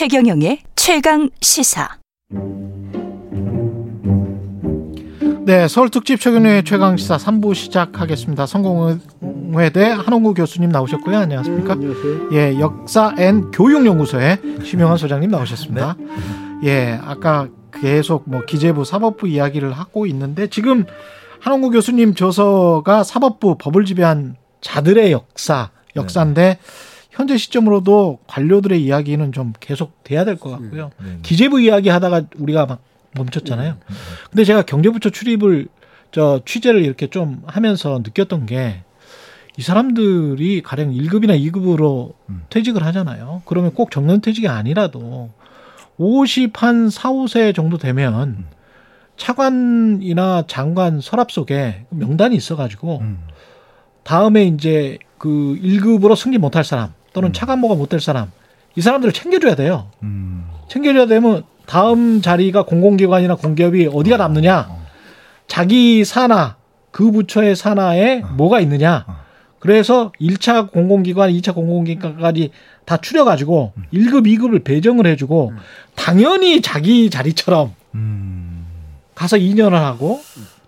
최경영의 최강 시사. 네, 서울 특집 최경영의 최강 시사 3부 시작하겠습니다. 성공회대 한홍구 교수님 나오셨고요. 안녕하십니까? 네, 안녕하세요. 예, 역사 앤 교육 연구소의 심용환 소장님 나오셨습니다. 네. 예, 아까 계속 뭐 기재부 사법부 이야기를 하고 있는데 지금 한홍구 교수님 저서가 사법부 법을 지배한 자들의 역사, 역사인데 네. 현재 시점으로도 관료들의 이야기는 좀 계속 돼야 될 것 같고요. 네. 기재부 이야기 하다가 우리가 막 멈췄잖아요. 근데 제가 경제부처 출입을 저 취재를 이렇게 좀 하면서 느꼈던 게 이 사람들이 가령 1급이나 2급으로 음. 퇴직을 하잖아요. 그러면 꼭 정년 퇴직이 아니라도 50 한 4, 5세 정도 되면 음. 차관이나 장관 서랍 속에 명단이 있어가지고 음. 다음에 이제 그 1급으로 승진 못할 사람 또는 차관모가 못 될 사람 이 사람들을 챙겨줘야 돼요. 음. 챙겨줘야 되면 다음 자리가 공공기관이나 공기업이 어디가 남느냐 어. 자기 산하 그 부처의 산하에 뭐가 있느냐 어. 그래서 1차 공공기관, 2차 공공기관까지 다 추려가지고 음. 1급, 2급을 배정을 해주고 당연히 자기 자리처럼 음. 가서 2년을 하고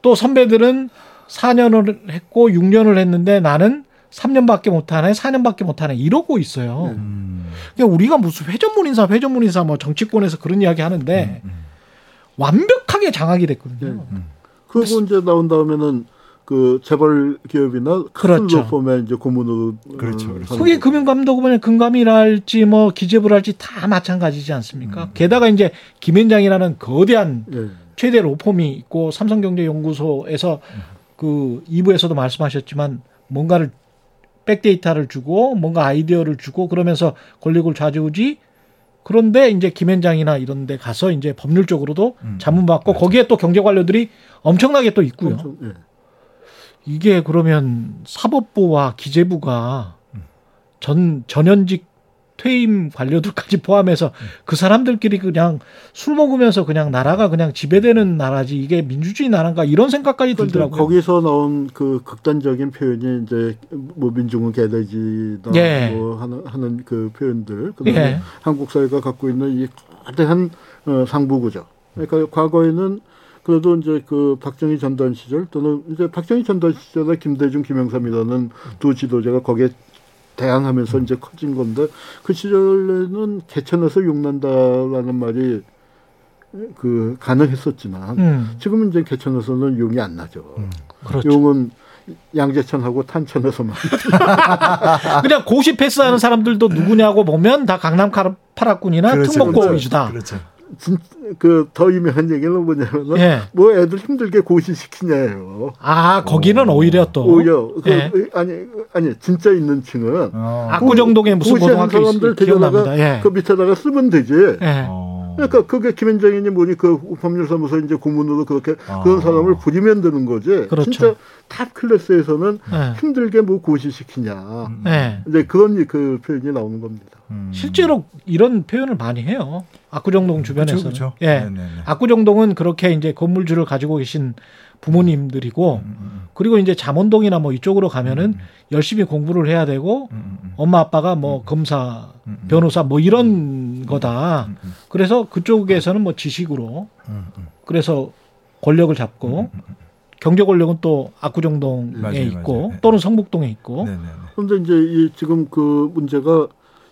또 선배들은 4년을 했고 6년을 했는데 나는 3년밖에 못하네, 4년밖에 못하네 이러고 있어요. 음. 그러니까 우리가 무슨 회전문 인사, 회전문 인사 뭐 정치권에서 그런 이야기 하는데 음. 완벽하게 장악이 됐거든요. 네. 그리고 이제 나온 다음에는 그 재벌 기업이나 큰 그렇죠. 로펌에 이제 고문으로 그렇죠, 어, 그렇죠. 하는 그게. 금융감독원의 금감이랄지 뭐 기재부랄지 다 마찬가지지 않습니까? 게다가 이제 김현장이라는 거대한 예. 최대 로펌이 있고 삼성경제연구소에서 그 2부에서도 말씀하셨지만 뭔가를 백데이터를 주고 뭔가 아이디어를 주고 그러면서 권력을 좌지우지 그런데 이제 김현장이나 이런 데 가서 이제 법률적으로도 음. 자문받고 거기에 또 경제 관료들이 엄청나게 또 있고요. 엄청, 예. 이게 그러면 사법부와 기재부가 전 전현직 퇴임 관료들까지 포함해서 그 사람들끼리 그냥 술 먹으면서 그냥 나라가 그냥 지배되는 나라지 이게 민주주의 나라인가 이런 생각까지 그런데 들더라고요. 거기서 나온 그 극단적인 표현이 이제 뭐 민중은 개돼지다 예. 뭐 하는, 하는 그 표현들 그다음에 예. 한국 사회가 갖고 있는 이 거대한 어, 상부구조. 그러니까 과거에는 그래도 이제 그 박정희 전단 시절 또는 이제 박정희 전단 시절에 김대중, 김영삼이라는 두 지도자가 거기에 대항하면서 이제 커진 건데 그 시절에는 개천에서 용난다라는 말이 그 가능했었지만 음, 지금은 이제 개천에서는 용이 안 나죠. 그렇죠. 용은 양재천하고 탄천에서만 그냥 고시 패스하는 사람들도 누구냐고 보면 다 강남 카라- 파라군이나 그렇죠, 특목고 그렇죠. 위주다. 그렇죠. 그더 유명한 얘기는 뭐냐면은 예. 뭐 애들 힘들게 고시시키냐예요. 아 거기는 오 히려 또 오히려 그, 예. 아니 아니 진짜 있는 층은 어. 압구정동에 무슨 고시한 고등학교 사람들 있- 기억납니다. 데려다가 예. 그 밑에다가 쓰면 되지. 예. 어. 그러니까 그게 김앤장이니 뭐니 그 법률사무소 이제 고문으로 그렇게 아. 그런 사람을 부리면 되는 거지. 그렇죠. 진짜 top class에서는 예. 힘들게 뭐 고시시키냐. 음. 예. 이제 그런 그 표현이 나오는 겁니다. 음. 실제로 이런 표현을 많이 해요. 압구정동 주변에서는. 그렇죠. 예. 네네네. 압구정동은 그렇게 이제 건물주를 가지고 계신 부모님들이고 음, 음, 그리고 이제 잠원동이나 뭐 이쪽으로 가면은 열심히 공부를 해야 되고 음, 음, 음. 엄마 아빠가 뭐 검사, 음, 음. 변호사 뭐 이런 거다. 음, 음, 그래서 그쪽에서는 뭐 지식으로 음, 음. 그래서 권력을 잡고 경제 권력은 또 압구정동에 맞아요, 있고 맞아요. 네. 또는 성북동에 있고. 그런데 이제 이 지금 그 문제가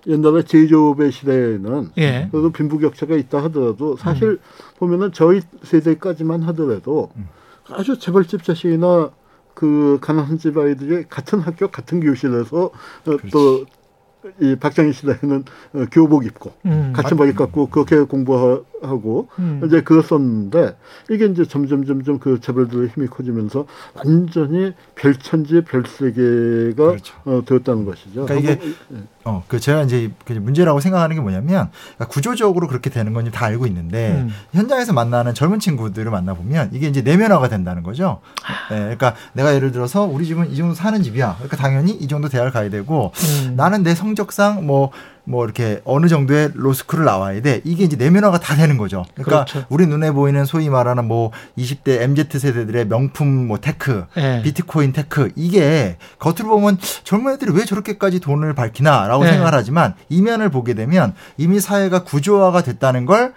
옛날에 제조업의 시대에는 예. 그래도 빈부격차가 있다 하더라도 사실 음. 보면은 저희 세대까지만 하더라도 음. 아주 재벌집 자식이나 그 가난한 집 아이들이 같은 학교 같은 교실에서 어, 또이 박정희 시대에는 어, 교복 입고 음. 같은 바지 갖고 그렇게 공부하 고 음. 이제 그랬었는데 이게 이제 점점 점점 그 재벌들의 힘이 커지면서 완전히 별천지 별세계가 그렇죠. 어, 되었다는 것이죠. 그러니까 이게 한번- 어, 그 제가 이제 그 문제라고 생각하는 게 뭐냐면 그러니까 구조적으로 그렇게 되는 건 다 알고 있는데 음. 현장에서 만나는 젊은 친구들을 만나 보면 이게 이제 내면화가 된다는 거죠. 네, 그러니까 내가 예를 들어서 우리 집은 이 정도 사는 집이야. 그러니까 당연히 이 정도 대학을 가야 되고 음. 나는 내 성적상 뭐뭐 이렇게 어느 정도의 로스쿨을 나와야 돼. 이게 이제 내면화가 다 되는 거죠. 그러니까 그렇죠. 우리 눈에 보이는 소위 말하는 뭐 20대 MZ 세대들의 명품 뭐 tech, 예. 비트코인 tech 이게 겉으로 보면 젊은 애들이 왜 저렇게까지 돈을 밝히나라고 네. 생각을 하지만 이면을 보게 되면 이미 사회가 구조화가 됐다는 걸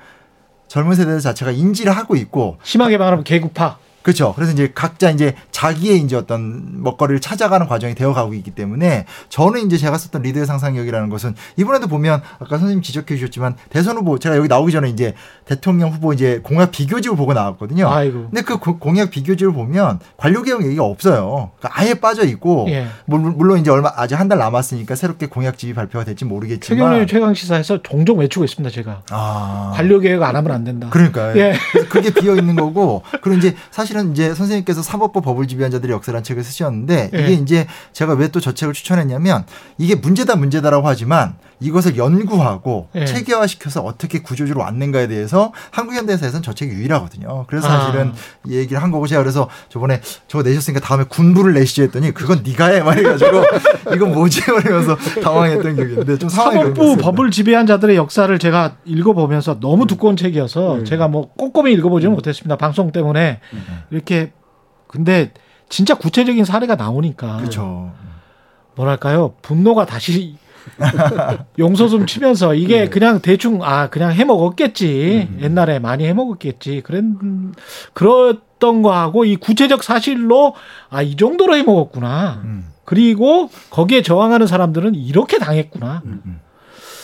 젊은 세대 자체가 인지를 하고 있고 심하게 말하면 개구파. 그렇죠. 그래서 이제 각자 이제 자기의 이제 어떤 먹거리를 찾아가는 과정이 되어가고 있기 때문에 저는 이제 제가 썼던 리더의 상상력이라는 것은 이번에도 보면 아까 선생님 지적해 주셨지만 대선 후보 제가 여기 나오기 전에 이제 대통령 후보 이제 공약 비교집을 보고 나왔거든요. 아이고. 근데 그 고- 공약 비교집을 보면 관료개혁 얘기가 없어요. 그러니까 아예 빠져 있고 예. 물론 이제 얼마 아직 한 달 남았으니까 새롭게 공약집이 발표가 될지 모르겠지만 최경련의 최강 시사에서 종종 외치고 있습니다. 제가 아 관료 계획 안 하면 안 된다. 그러니까요. 예. 그게 비어 있는 거고 그리고 이제 사실은 이제 선생님께서 사법부 법을 지배한 자들의 역사라는 책을 쓰셨는데 예. 이게 이제 제가 왜 또 저 책을 추천했냐면 이게 문제다 문제다라고 하지만 이것을 연구하고 예. 체계화시켜서 어떻게 구조주로 왔는가에 대해서 한국 현대사에서는 저 책이 유일하거든요. 그래서 사실은 아. 이 얘기를 한 거고 제가 그래서 저번에 저거 내셨으니까 다음에 군부를 내시죠 했더니 그건 네가 해 말해가지고 이건 뭐지 말하면서 당황했던 기억이 있는데 좀 사법부. 법을 지배한 자들의 역사를 제가 읽어보면서 너무 두꺼운 책이어서 음. 제가 뭐 꼼꼼히 읽어보지는 못했습니다. 방송 때문에 이렇게 근데 진짜 구체적인 사례가 나오니까 그렇죠. 뭐랄까요? 분노가 다시 용서숨 치면서 이게 그냥 대충 아 그냥 해 먹었겠지. 옛날에 많이 해 먹었겠지. 그런 그랬던 거하고 이 구체적 사실로 아 이 정도로 해 먹었구나. 음. 그리고 거기에 저항하는 사람들은 이렇게 당했구나.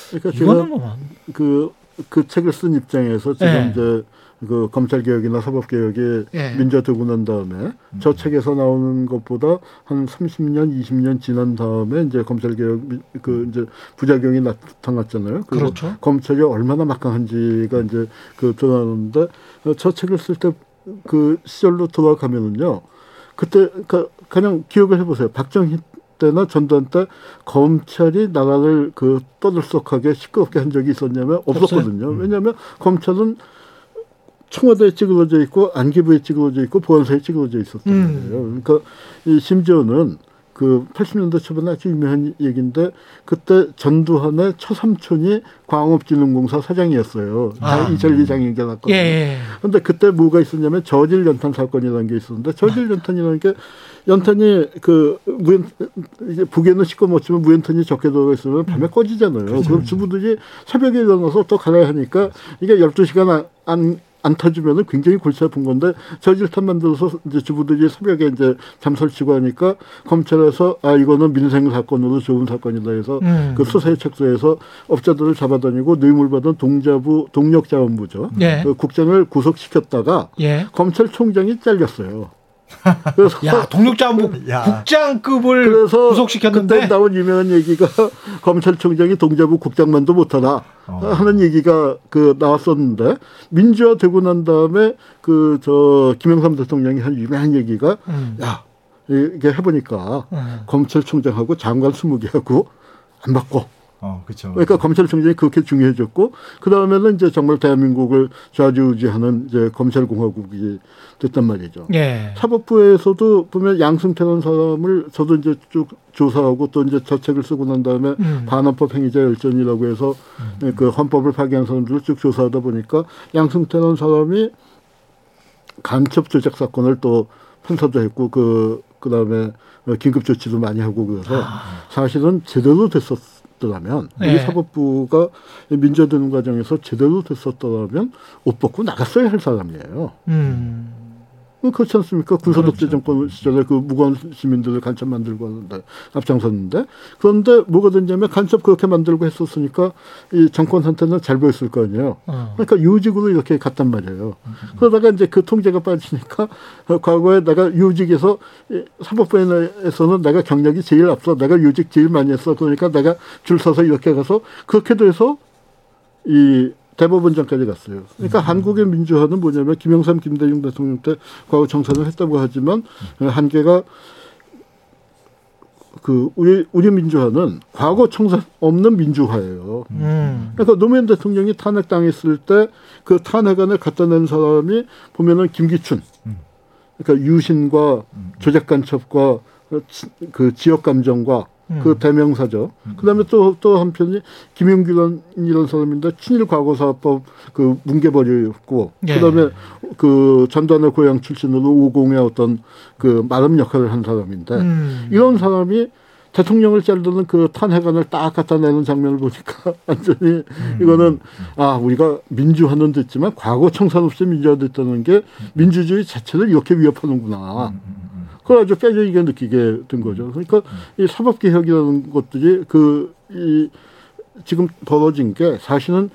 그러니까 이거는 제가 뭐 그, 그 책을 쓴 입장에서 지금 예. 이제 그 검찰 개혁이나 사법 개혁이 예. 민주화 되고 난 다음에 저 책에서 나오는 것보다 한 30년, 20년 지난 다음에 이제 검찰 개혁 미- 그 이제 부작용이 나타났잖아요. 그렇죠. 검찰이 얼마나 막강한지가 이제 그 드러나는데 어, 저 책을 쓸 때 그 시절로 돌아가면은요. 그때 그 그냥 기억을 해보세요. 박정희 때나 전두환 때 검찰이 나라를 그 떠들썩하게 시끄럽게 한 적이 있었냐면 없었거든요. 왜냐하면 검찰은 청와대에 찌그러져 있고 안기부에 찌그러져 있고 보안소에 찌그러져 있었단 음. 말이에요. 그러니까 이 심지어는 그 80년대 초반에 아주 유명한 얘기인데 그때 전두환의 처삼촌이 광업진흥공사 사장이었어요. 아. 이철리 장인가 났거든요. 예, 예. 근데 그때 뭐가 있었냐면 저질 연탄 사건이라는 게 있었는데 저질 연탄이라는 게 연탄이 그 무연 이제 북에는 씻고 먹지만 무연탄이 적게 들어가 있으면 밤에 꺼지잖아요. 그럼 주부들이 새벽에 일어나서 또 갈아야 하니까 이게 12시간 안, 안, 안 터지면은 굉장히 골치 아픈 건데 저질탄 만들어서 이제 주부들이 새벽에 이제 잠 설치고 하니까 검찰에서 아 이거는 민생 사건으로 좋은 사건이다 해서 음. 그 수사에 착수해서 업자들을 잡아다니고 뇌물받은 동자부 동력자원부죠. 예. 그 국장을 구속시켰다가 예. 검찰총장이 잘렸어요. 그래서 야, 동력자원부 야. 국장급을 그래서 구속시켰는데 그때 나온 유명한 얘기가 검찰총장이 동자부 국장만도 못하다 어. 하는 얘기가 그 나왔었는데 민주화 되고 난 다음에 그 저 김영삼 대통령이 한 유명한 얘기가 음. 야 이게 해보니까 음. 검찰총장하고 장관 20개하고 안 바꿔. 어, 그렇죠. 그러니까 검찰총장이 그렇게 중요해졌고 그 다음에는 이제 정말 대한민국을 좌지우지하는 이제 검찰공화국이 됐단 말이죠. 예. 사법부에서도 보면 양승태라는 사람을 저도 이제 쭉 조사하고 또 이제 저 책을 쓰고 난 다음에 음. 반헌법 행위자 열전이라고 해서 그 헌법을 파기한 사람들을 쭉 조사하다 보니까 양승태라는 사람이 간첩 조작 사건을 또 판사도 했고 그 그다음에 긴급 조치도 많이 하고 그래서 사실은 제대로 됐었 더라면 우리 네. 사법부가 민주화 되는 과정에서 제대로 됐었더라면 옷 벗고 나갔어야 할 사람이에요. 음. 그 그렇지 않습니까? 군사독재 그렇죠. 정권 시절에 그 무고한 시민들을 간첩 만들고 하는데 앞장섰는데 그런데 뭐가 됐냐면 간첩 그렇게 만들고 했었으니까 이 정권 상태는 잘 보였을 거 아니에요. 어. 그러니까 요직으로 이렇게 갔단 말이에요. 그러다가 이제 그 통제가 빠지니까 어, 과거에 내가 요직에서 이 사법부에서는 내가 경력이 제일 앞서 내가 요직 제일 많이 했어. 그러니까 내가 줄 서서 이렇게 가서 그렇게 돼서 이 대법원장까지 갔어요. 그러니까 한국의 민주화는 뭐냐면 김영삼, 김대중 대통령 때 과거 정산을 했다고 하지만 어, 한계가 그 우리 우리 민주화는 과거 청산 없는 민주화예요. 음. 그러니까 노무현 대통령이 탄핵 당했을 때 그 탄핵안을 갖다 낸 사람이 보면은 김기춘. 그러니까 유신과 조작 간첩과 그 지- 그 지역 감정과 음. 그 대명사죠. 그다음에 또 또 한편이 김용규라는 사람인데 친일 과거사법 그 뭉개버렸고 예. 그다음에 그 전두환의 고향 출신으로 오공의 어떤 그 마름 역할을 한 사람인데 음. 이런 사람이 대통령을 자르는 그 탄핵안을 딱 갖다 내는 장면을 보니까 완전히 이거는 아 우리가 민주화는 됐지만 과거 청산 없이 민주화됐다는 게 민주주의 자체를 이렇게 위협하는구나. 그걸 아주 뼈저리게 느끼게 된 거죠. 그러니까 이 사법개혁이라는 것들이 그 이 지금 벌어진 게 사실은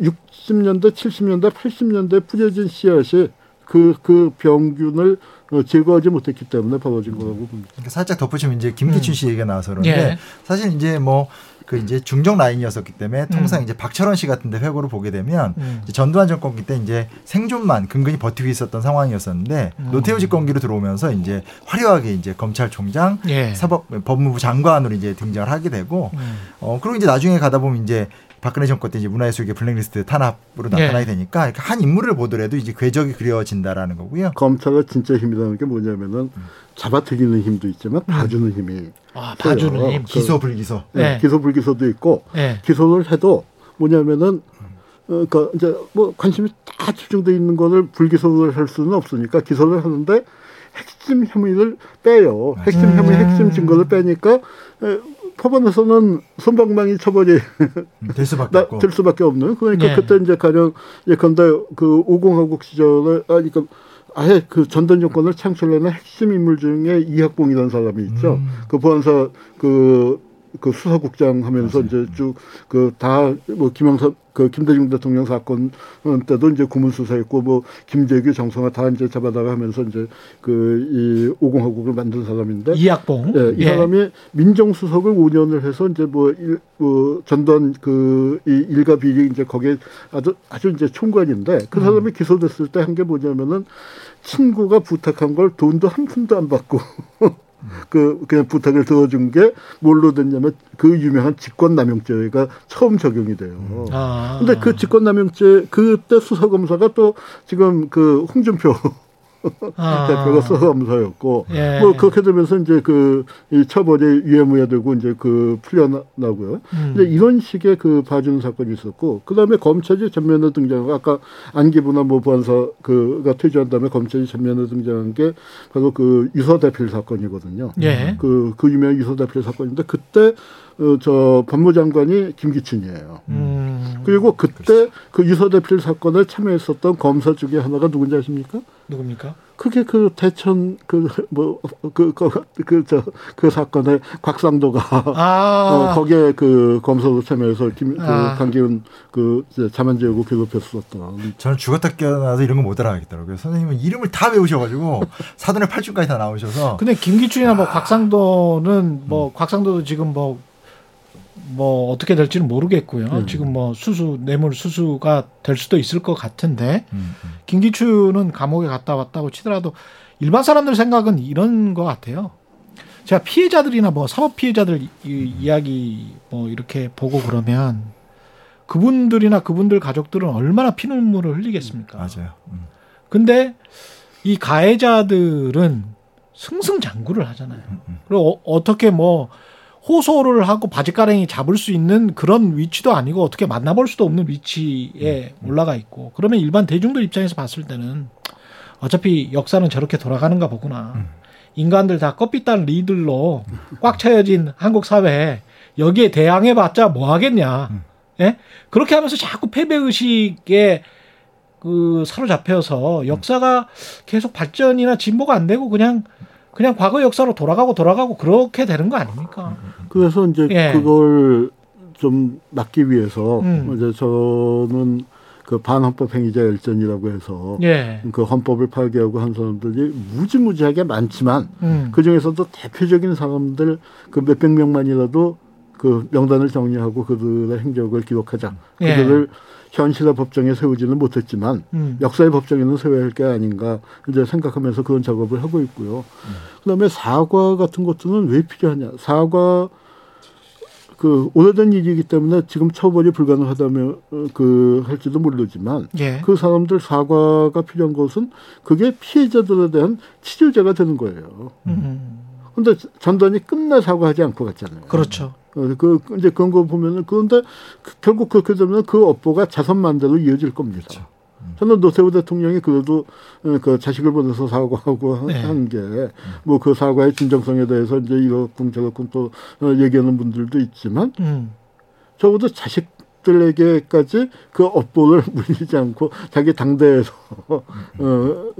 60년대, 70년대, 80년대 뿌려진 씨앗이 그, 그 병균을 어, 제거하지 못했기 때문에 벌어진 거라고 봅니다. 그러니까 살짝 덧붙이면 이제 김기춘 씨 얘기가 나와서 그런데 예. 사실 이제 뭐 그 이제 중정 라인이었었기 때문에 통상 음. 이제 박철원 씨 같은데 회고를 보게 되면 음. 이제 전두환 정권기 때 이제 생존만 근근히 버티고 있었던 상황이었었는데 음. 노태우 집권기로 들어오면서 이제 화려하게 이제 검찰총장, 예. 사법 법무부 장관으로 이제 등장을 하게 되고 음. 어 그리고 이제 나중에 가다 보면 이제 박근혜 정권 때 이제 문화예술계 블랙리스트 탄압으로 예. 나타나게 되니까 이렇게 한 인물을 보더라도 이제 궤적이 그려진다라는 거고요. 검찰의 진짜 힘이라는 게 뭐냐면은 잡아들이는 힘도 있지만 봐주는 힘이 아, 봐주는. 힘. 기소 불기소. 네. 네, 기소 불기소도 있고 예. 기소를 해도 뭐냐면은 어, 그러니까 이제 뭐 관심이 다 집중돼 있는 거를 불기소를 할 수는 없으니까 기소를 하는데 핵심 혐의를 빼요. 핵심 음. 혐의, 핵심 증거를 빼니까 에, 법원에서는 손방망이 처벌이 음, 될 수밖에 나, 없고. 될 수밖에 없는. 그러니까 네. 그때 이제 가령 예컨대 그 오공화국 시절에 아 그러니까 아예 그 전단 정권을 창출하는 핵심 인물 중에 이학봉이라는 사람이 있죠. 음. 그 보안사 그, 그 수사국장 하면서 이제 쭉 그 다 뭐 김영삼 그 김대중 대통령 사건 때도 이제 구문수사했고 뭐 김재규 정성화 다 이제 잡아다가 하면서 이제 그 이 오공화국을 만든 사람인데 이학봉. 예, 이 사람이 민정수석을 5년을 해서 이제 뭐, 일, 뭐 전단 그, 이 일가 비리 이제 거기에 아주, 아주 이제 총괄인데 그 사람이 기소됐을 때 한 게 뭐냐면은 친구가 부탁한 걸 돈도 한 푼도 안 받고 그, 그냥 부탁을 들어준 게 뭘로 됐냐면 그 유명한 직권남용죄가 처음 적용이 돼요. 아. 근데 그 직권남용죄 그때 수사검사가 또 지금 그 홍준표 아. 대표가 수사검사였고 예. 뭐 그렇게 되면서 이제 그이 처벌이 유예무예되고 이제 그 풀려나고요. 음. 근데 이런 식의 그 봐주는 사건이 있었고 그다음에 검찰이 전면에 등장하고 아까 안기부나 뭐 보안사 그가 퇴주한 다음에 검찰이 전면에 등장한 게 바로 그 유서 대필 사건이거든요. 예. 그, 그 유명한 유서 대필 사건인데 그때 어, 저 법무장관이 김기춘이에요. 음. 그리고 그때 그 유서 대필 사건에 참여했었던 검사 중에 하나가 누군지 아십니까? 누굽니까? 그게 그 대천 그뭐그그저그 사건에 곽상도가 아. 어, 거기에 그 검사로 참여해서 김, 그 아. 강기훈 그 이제 자만제하고 괴롭혔었던 저는 죽었다 깨어나서 이런 거 못 알아가겠더라고요. 선생님은 이름을 다 외우셔가지고 사돈의 팔중까지 다 나오셔서 근데 김기춘이나 뭐 곽상도는 뭐 곽상도도 지금 뭐 뭐 어떻게 될지는 모르겠고요. 음. 지금 뭐 수수 뇌물 수수가 될 수도 있을 것 같은데 음, 음. 김기춘은 감옥에 갔다 왔다고 치더라도 일반 사람들 생각은 이런 것 같아요. 제가 피해자들이나 뭐 사법 피해자들 이, 이야기 뭐 이렇게 보고 그러면 그분들이나 그분들 가족들은 얼마나 피눈물을 흘리겠습니까? 맞아요. 음. 근데 이 가해자들은 승승장구를 하잖아요. 그리고 어, 떻게 뭐 호소를 하고 바지가랭이 잡을 수 있는 그런 위치도 아니고 어떻게 만나볼 수도 없는 위치에 올라가 있고 그러면 일반 대중들 입장에서 봤을 때는 어차피 역사는 저렇게 돌아가는가 보구나. 인간들 다 껍빛단 리들로 꽉 차여진 한국 사회 여기에 대항해봤자 뭐 하겠냐. 예? 그렇게 하면서 자꾸 패배 의식에 그 사로잡혀서 역사가 계속 발전이나 진보가 안 되고 그냥 그냥 과거 역사로 돌아가고 돌아가고 그렇게 되는 거 아닙니까? 그래서 이제 예. 그걸 좀 막기 위해서 음. 이제 저는 그 반헌법 행위자 열전이라고 해서 예. 그 헌법을 파괴하고 한 사람들이 무지무지하게 많지만 음. 그 중에서도 대표적인 사람들 그 몇백 명만이라도 그 명단을 정리하고 그들의 행적을 기록하자. 예. 그들을 현실의 법정에 세우지는 못했지만 음. 역사의 법정에는 세워야 할 게 아닌가 이제 생각하면서 그런 작업을 하고 있고요. 그다음에 사과 같은 것들은 왜 필요하냐? 사과 그 오래된 일이기 때문에 지금 처벌이 불가능하다면 어, 그 할지도 모르지만 예. 그 사람들 사과가 필요한 것은 그게 피해자들에 대한 치료제가 되는 거예요. 음. 근데 전단이 끝내 사과하지 않고 갔잖아요. 그렇죠. 어, 그 이제 그런 거 보면은 그런데 그, 결국 그렇게 되면 그 업보가 자선 만대로 이어질 겁니다. 그렇죠. 저는 노태우 대통령이 그래도 어, 그 자식을 보내서 사과하고 네. 한게 뭐 그 사과의 진정성에 대해서 이제 이렇군 저렇군 또 어, 얘기하는 분들도 있지만 음. 적어도 자식 들에게까지 그 업보를 물리지 않고 자기 당대에서 어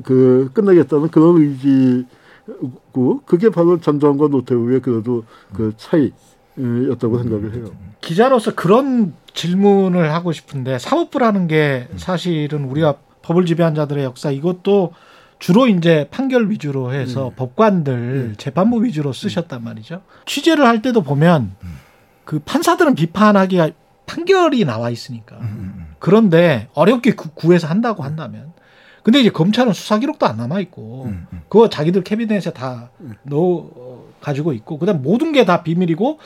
그 끝내겠다는 그런 의지고 그게 바로 전두환과 노태우의 그래도 그 차이 였다고 생각을 해요. 기자로서 그런 질문을 하고 싶은데 사법부라는 게 사실은 우리가 법을 지배한 자들의 역사 이것도 주로 이제 판결 위주로 해서 법관들 재판부 위주로 쓰셨단 말이죠. 취재를 할 때도 보면 그 판사들은 비판하기가 판결이 나와 있으니까. 그런데 어렵게 구- 구해서 한다고 한다면. 근데 이제 검찰은 수사 기록도 안 남아 있고 그거 자기들 캐비넷에 다 넣어 가지고 있고 그다음 모든 게 다 비밀이고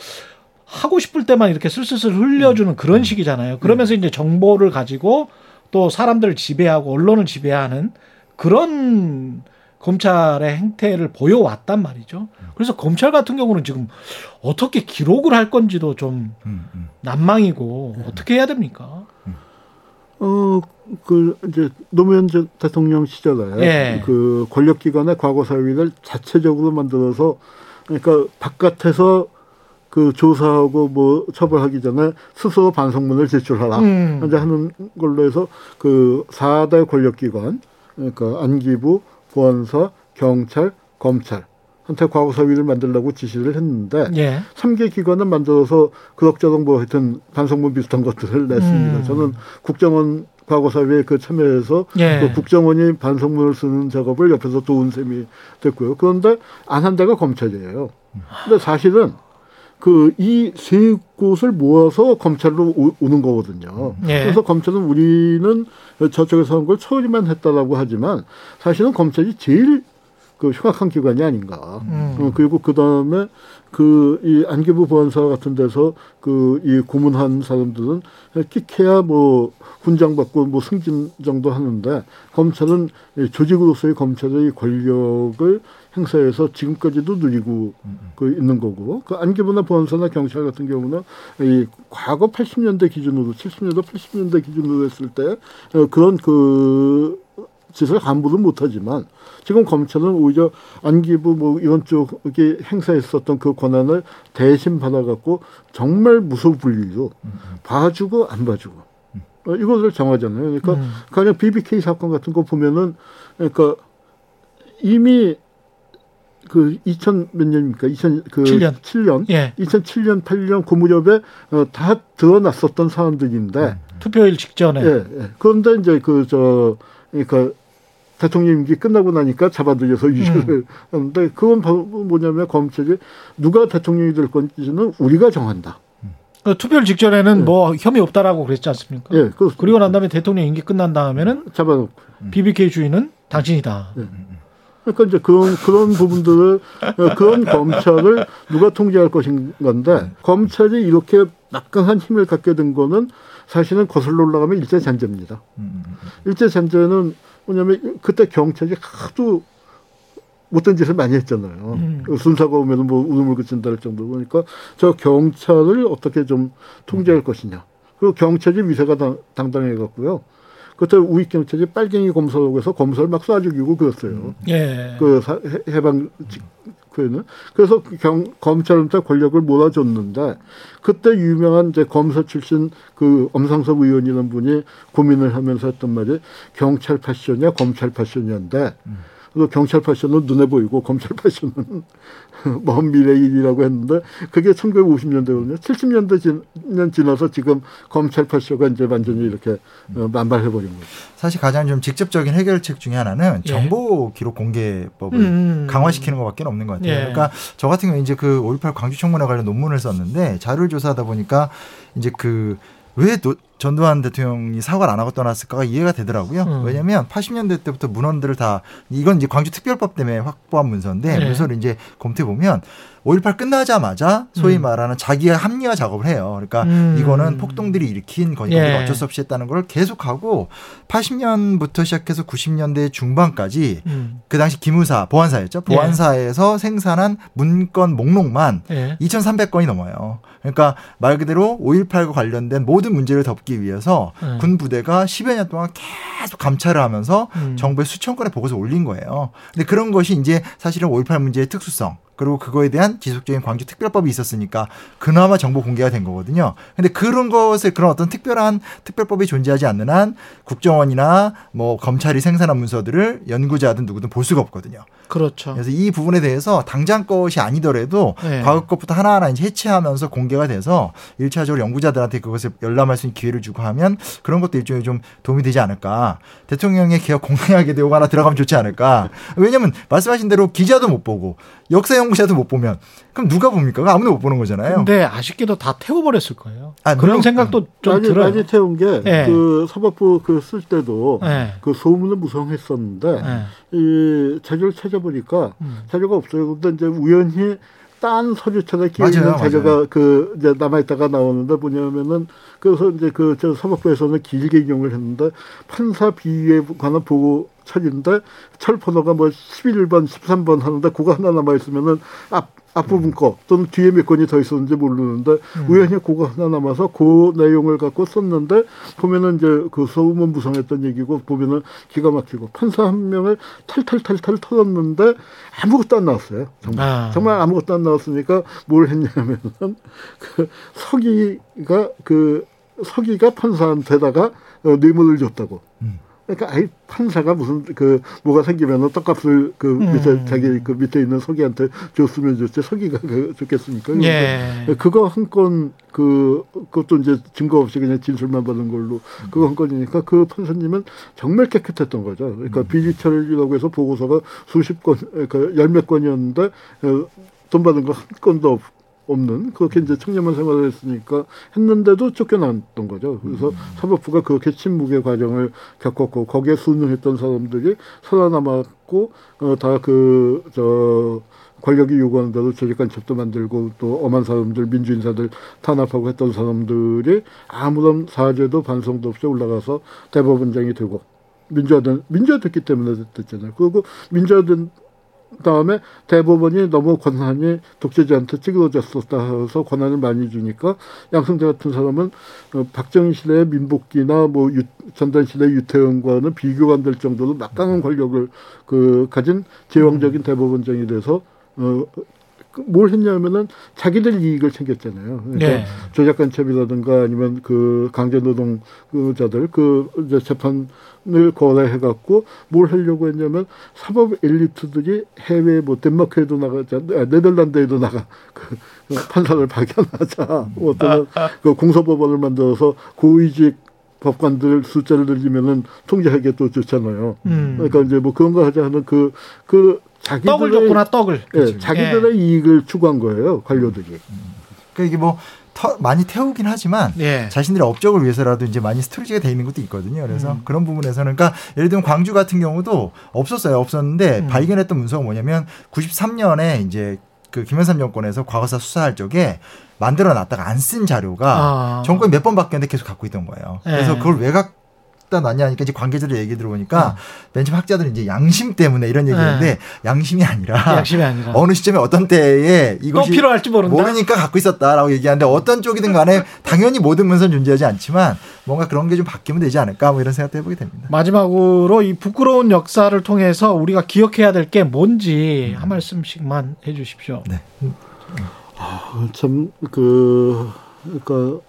하고 싶을 때만 이렇게 슬슬슬 흘려주는 그런 식이잖아요. 그러면서 이제 정보를 가지고 또 사람들을 지배하고 언론을 지배하는 그런 검찰의 행태를 보여왔단 말이죠. 그래서 검찰 같은 경우는 지금 어떻게 기록을 할 건지도 좀 난망이고 어떻게 해야 됩니까? 어, 그, 이제, 노무현 전 대통령 시절에, 예. 그, 권력기관의 과거사위를 자체적으로 만들어서, 그러니까, 바깥에서 그 조사하고 뭐 처벌하기 전에 스스로 반성문을 제출하라. 음. 이제 하는 걸로 해서 그 4대 권력기관, 그러니까 안기부, 보안사, 경찰, 검찰, 한테 과거사위를 만들라고 지시를 했는데, 예. 삼개 기관을 만들어서 그럭저럭 뭐 하여튼 반성문 비슷한 것들을 냈습니다. 음. 저는 국정원 과거사위에 그 참여해서 예. 그 국정원이 반성문을 쓰는 작업을 옆에서 도운 셈이 됐고요. 그런데 안 한 데가 검찰이에요. 근데 사실은 그 이 세 곳을 모아서 검찰로 오, 는 거거든요. 예. 그래서 검찰은 우리는 저쪽에서 한 걸 처리만 했다라고 하지만 사실은 검찰이 제일 그 흉악한 기관이 아닌가. 음. 어, 그리고 그 다음에 그 이 안기부 보안사 같은 데서 그 이 고문한 사람들은 끽해야 뭐 훈장 받고 뭐 승진 정도 하는데 검찰은 이 조직으로서의 검찰의 권력을 행사해서 지금까지도 누리고 그 있는 거고 그 안기부나 보안사나 경찰 같은 경우는 이 과거 80년대 기준으로 70년대 80년대 기준으로 했을 때 어, 그런 그 짓을 함부로 못하지만 지금 검찰은 오히려 안기부 뭐 이런 쪽이 행사했었던 그 권한을 대신 받아갖고 정말 무소불위로 봐주고 안 봐주고 어, 이것을 정하잖아요. 그러니까 음. 가령 BBK 사건 같은 거 보면은 그러니까 이미 그 2000 몇 년입니까? 2000그 칠 년. 7년 예. 2007년 8년 고무렵에 어, 다 드러났었던 사람들인데 투표일 직전에. 예, 예. 그런데 이제 그저 그러니까 대통령 임기 끝나고 나니까 잡아들여서 유죄를 하는데 그건 뭐냐면 검찰이 누가 대통령이 될 건지는 우리가 정한다. 그 투표일 직전에는 뭐 혐의 없다라고 그랬지 않습니까? 예, 그 그리고 난 다음에 대통령 임기 끝난 다음에는 잡아놓고. BBK 주인은 당신이다. 그러니까 이제 그런 그런 부분들을 어, 그런 검찰을 누가 통제할 것인 건데 검찰이 이렇게 막강한 힘을 갖게 된 거는 사실은 거슬러 올라가면 일제 잔재입니다. 일제 잔재는 뭐냐면 그때 경찰이 하도 못된 짓을 많이 했잖아요. 음. 순사가 오면 뭐 웃음을 그친다 할 정도로 그러니까 저 경찰을 어떻게 좀 통제할 것이냐. 그리고 경찰이 위세가 당, 당당해 갖고요. 그때 우익 경찰이 빨갱이 검사라고 해서 검사를 막 쏴 죽이고 그랬어요. 예. 그 사- 해- 해방 직후에는 그래서 그 경, 검찰한테 권력을 몰아줬는데 그때 유명한 이제 검사 출신 그 엄상섭 의원이라는 분이 고민을 하면서 했던 말이 경찰 패션이야 검찰 패션이었는데 그래서 경찰 패션은 눈에 보이고 검찰 패션은 먼 미래 일이라고 했는데 그게 1950년대거든요. 70년대 지, 년 지나서 지금 검찰 패션가 이제 완전히 이렇게 어, 만발해버린 거죠. 사실 가장 좀 직접적인 해결책 중에 하나는 예. 정보 기록 공개법을 음. 강화시키는 것밖에 없는 것 같아요. 예. 그러니까 저 같은 경우 이제 그 5.18 광주 청문회 관련 논문을 썼는데 자료를 조사하다 보니까 이제 그왜 전두환 대통령이 사과를 안 하고 떠났을까가 이해가 되더라고요. 음. 왜냐하면 80년대 때부터 문헌들을 다 이건 이제 광주 특별법 때문에 확보한 문서인데 네. 문서를 이제 검토해 보면 5.18 끝나자마자 소위 음. 말하는 자기가 합리화 작업을 해요. 그러니까 음. 이거는 폭동들이 일으킨 거니까 예. 어쩔 수 없이 했다는 걸 계속하고 80년부터 시작해서 90년대 중반까지 음. 그 당시 기무사 보안사였죠. 예. 보안사에서 생산한 문건 목록만 예. 2,300건이 넘어요. 그러니까 말 그대로 5.18과 관련된 모든 문제를 덮기 위해서 음. 군 부대가 10여 년 동안 계속 감찰을 하면서 음. 정부에 수천 건의 보고서 를 올린 거예요. 근데 그런 것이 이제 사실은 5.18 문제의 특수성 그리고 그거에 대한 지속적인 광주 특별법이 있었으니까 그나마 정보 공개가 된 거거든요. 근데 그런 것을 그런 어떤 특별한 특별법이 존재하지 않는 한 국정원이나 뭐 검찰이 생산한 문서들을 연구자든 누구든 볼 수가 없거든요. 그렇죠. 그래서 이 부분에 대해서 당장 것이 아니더라도 네. 과거 것부터 하나하나 이제 해체하면서 공개가 돼서 일차적으로 연구자들한테 그것을 열람할 수 있는 기회를 주고 하면 그런 것도 일종의 좀 도움이 되지 않을까. 대통령의 개혁 공약에 대고 하나 들어가면 좋지 않을까. 왜냐면 말씀하신 대로 기자도 못 보고 역사 연 구자도 못 보면 그럼 누가 봅니까? 아무도 못 보는 거잖아요. 근데 아쉽게도 다 태워버렸을 거예요. 아, 그런 물론- 생각도 좀 많이, 들어요. 많이 태운 게 예. 그 사법부 그 쓸 때도 예. 그 소문을 무성했었는데 예. 이 자료를 찾아보니까 음. 자료가 없어요. 근데 이제 우연히 딴 있는 맞아요, 자료가. 그 이제 남아있다가 나오는데 뭐냐면은 그래서 이제 그 저 사법부에서는 길게 인용을 했는데 판사 비위에 관한 보고 처리인데 철포너가 뭐 11번, 13번 하는데 그거 하나 남아 있으면은 앞 앞부분 거 또는 뒤에 몇 건이 더 있었는지 모르는데 우연히 그거 하나 남아서 그 내용을 갖고 썼는데 보면은 이제 그 소문 무성했던 얘기고 보면은 기가 막히고 판사 한 명을 탈탈탈탈 털었는데 아무것도 안 나왔어요. 정말 아. 정말 아무것도 안 나왔으니까 뭘 했냐면은 그 서기가 그 서기가 판사한테다가 어, 뇌물을 줬다고. 음. 그러니까 아이 판사가 무슨 그 뭐가 생기면은 떡값을 그 밑에 음. 자기 그 밑에 있는 서기한테 줬으면 좋지 서기가 그 줬겠습니까? 예. 그거 한 건 그 그것도 이제 증거 없이 그냥 진술만 받은 걸로 그거 한 건이니까 그 판사님은 정말 깨끗했던 거죠. 그러니까 비리처리라고 해서 보고서가 수십 건, 그러니까 열몇 건이었는데 어, 돈 받은 거 한 건도 없. 없는 그렇게 이제 청년만 생활을 했으니까 했는데도 쫓겨났던 거죠. 그래서 사법부가 그렇게 침묵의 과정을 겪었고 거기에 순응했던 사람들이 살아남았고 어, 다그저 권력이 요구하는 대로 조직간 첩도 만들고 또 엄한 사람들 민주인사들 탄압하고 했던 사람들이 아무런 사죄도 반성도 없이 올라가서 대법원장이 되고 민주화된 민주화됐기 때문에 됐잖아요. 그리고 민주화된 다음에 대법원이 너무 권한이 독재자한테 찌그러졌었다 해서 권한을 많이 주니까 양승태 같은 사람은 어, 박정희 시대의 민복기나 뭐 유, 전단 시대 유태현과는 비교가 안 될 정도로 막강한 권력을 그 가진 제왕적인 대법원장이 돼서 어, 그뭘 했냐면은 자기들 이익을 챙겼잖아요. 그러니까 네. 조작간첩이라든가 아니면 그 강제노동자들 그 재판 을 거래해갖고 뭘 하려고 했냐면 사법 엘리트들이 해외 뭐 덴마크에도 나가자 아, 네덜란드에도 나가 그 판사를 발견하자 뭐 어떤 그 공소법원을 만들어서 고위직 법관들 숫자를 늘리면은 통제하기에 또 좋잖아요. 음. 그러니까 이제 뭐 그런 거 하자 하는 그, 그 자기들의, 떡을 줬구나 떡을. 예, 자기들의 이익을 추구한 거예요, 관료들이. 그러니까 이게 뭐 터- 많이 태우긴 하지만 예. 자신들의 업적을 위해서라도 이제 많이 스토리지가 돼 있는 것도 있거든요. 그래서 음. 그런 부분에서는 그러니까 예를 들면 광주 같은 경우도 없었어요. 없었는데 음. 발견했던 문서가 뭐냐면 93년에 이제 그 김현삼 정권에서 과거사 수사할 적에 만들어 놨다가 안 쓴 자료가 아. 정권이 몇 번 바뀌었는데 계속 갖고 있던 거예요. 그래서 예. 그걸 왜 갖 다 놨냐 하니까 이제 관계자들 얘기 들어보니까 어. 맨 처음 학자들은 이제 양심 때문에 이런 얘기했는데 양심이 아니라 양심이 아니라. 어느 시점에 어떤 때에 또 이것이 필요할지 모른다. 모르니까 갖고 있었다라고 얘기하는데 어떤 쪽이든 간에 당연히 모든 문서는 존재하지 않지만 뭔가 그런 게 좀 바뀌면 되지 않을까 뭐 이런 생각도 해보게 됩니다. 마지막으로 이 부끄러운 역사를 통해서 우리가 기억해야 될 게 뭔지 한 말씀씩만 해주십시오. 네. 아, 참, 그, 그러니까,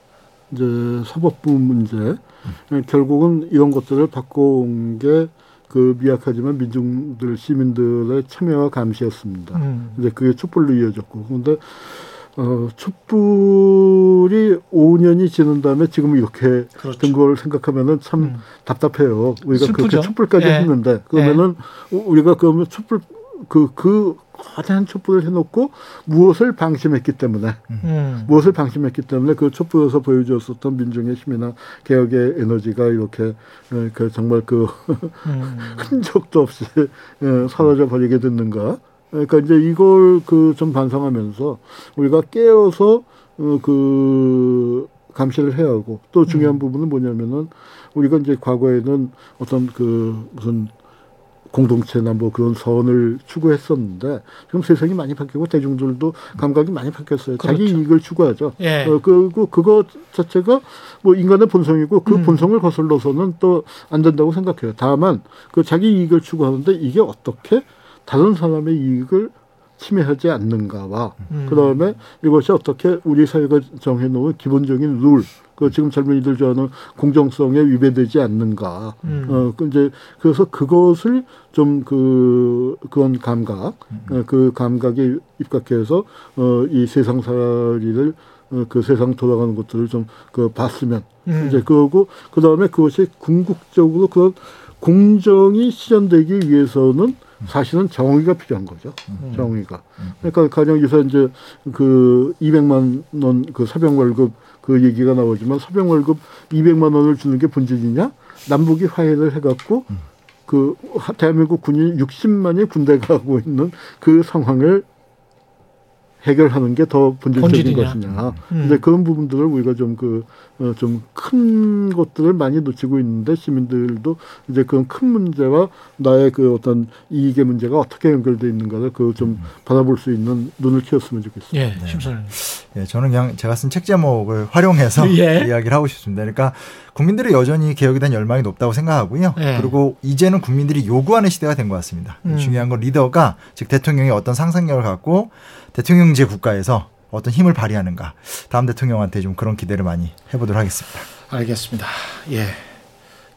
이제 사법부 문제. 결국은 이런 것들을 바꿔온 게 그 미약하지만 민중들, 시민들의 참여와 감시였습니다. 음. 이제 그게 촛불로 이어졌고. 그런데, 어, 촛불이 5년이 지난 다음에 지금 이렇게 그렇죠. 된걸 생각하면은 참 음. 답답해요. 우리가 슬프죠. 그렇게 촛불까지 예. 했는데 그러면은 우리가 그러면 촛불 그, 그 거대한 촛불을 해놓고 무엇을 방심했기 때문에 음. 무엇을 방심했기 때문에 그 촛불에서 보여주었었던 민중의 힘이나 개혁의 에너지가 이렇게 에, 그 정말 그 음. 흔적도 없이 에, 사라져 버리게 됐는가. 그러니까 이제 이걸 그 좀 반성하면서 우리가 깨어서 어, 그 감시를 해야 하고 또 중요한 부분은 뭐냐면은 우리가 이제 과거에는 어떤 그 무슨 공동체나 뭐 그런 선을 추구했었는데 지금 세상이 많이 바뀌고 대중들도 감각이 많이 바뀌었어요. 자기 그렇죠. 이익을 추구하죠. 예. 어, 그리고 그거 자체가 뭐 인간의 본성이고 그 음. 본성을 거슬러서는 또 안 된다고 생각해요. 다만 그 자기 이익을 추구하는데 이게 어떻게 다른 사람의 이익을 침해하지 않는가와 음. 그다음에 이것이 어떻게 우리 사회가 정해놓은 기본적인 룰, 그 지금 젊은이들 좋아하는 공정성에 위배되지 않는가. 음. 어, 그 이제 그래서 그것을 좀 그 그런 감각, 어, 그 감각에 입각해서 어, 이 세상살이를 어, 그 세상 돌아가는 것들을 좀 그 봤으면 음. 이제 그거고 그 다음에 그것이 궁극적으로 그런 공정이 실현되기 위해서는 사실은 정의가 필요한 거죠. 정의가. 그러니까 가령 요새 이제 그 200만 원 그 사병 월급 그 얘기가 나오지만 사병 월급 200만 원을 주는 게 본질이냐? 남북이 화해를 해갖고 그 하- 대한민국 군인 60만이 군대 가고 있는 그 상황을 해결하는 게 더 본질적인 본질이냐. 것이냐. 음. 근데 그런 부분들을 우리가 좀 그, 어, 좀큰 것들을 많이 놓치고 있는데 시민들도 이제 그런 큰 문제와 나의 그 어떤 이익의 문제가 어떻게 연결돼 있는가를 그좀 바라볼 수 있는 눈을 키웠으면 좋겠습니다. 예, 심사님. 예, 저는 그냥 제가 쓴 책 제목을 활용해서 예. 이야기를 하고 싶습니다. 그러니까 국민들의 여전히 개혁에 대한 열망이 높다고 생각하고요. 예. 그리고 이제는 국민들이 요구하는 시대가 된 것 같습니다. 음. 중요한 건 리더가 즉 대통령이 어떤 상상력을 갖고 대통령제 국가에서 어떤 힘을 발휘하는가. 다음 대통령한테 좀 그런 기대를 많이 해보도록 하겠습니다. 알겠습니다. 예.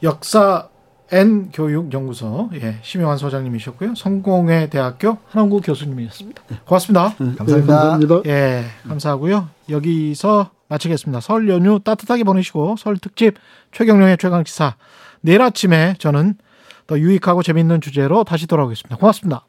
역사 N 교육 연구소 예, 심영환 소장님이셨고요. 성공회 대학교 한원구 교수님이었습니다. 고맙습니다. 감사합니다. 네, 감사합니다. 예, 감사하고요. 여기서 마치겠습니다. 설 연휴 따뜻하게 보내시고 설 특집 최경령의 최강지사 내일 아침에 저는 더 유익하고 재밌는 주제로 다시 돌아오겠습니다. 고맙습니다.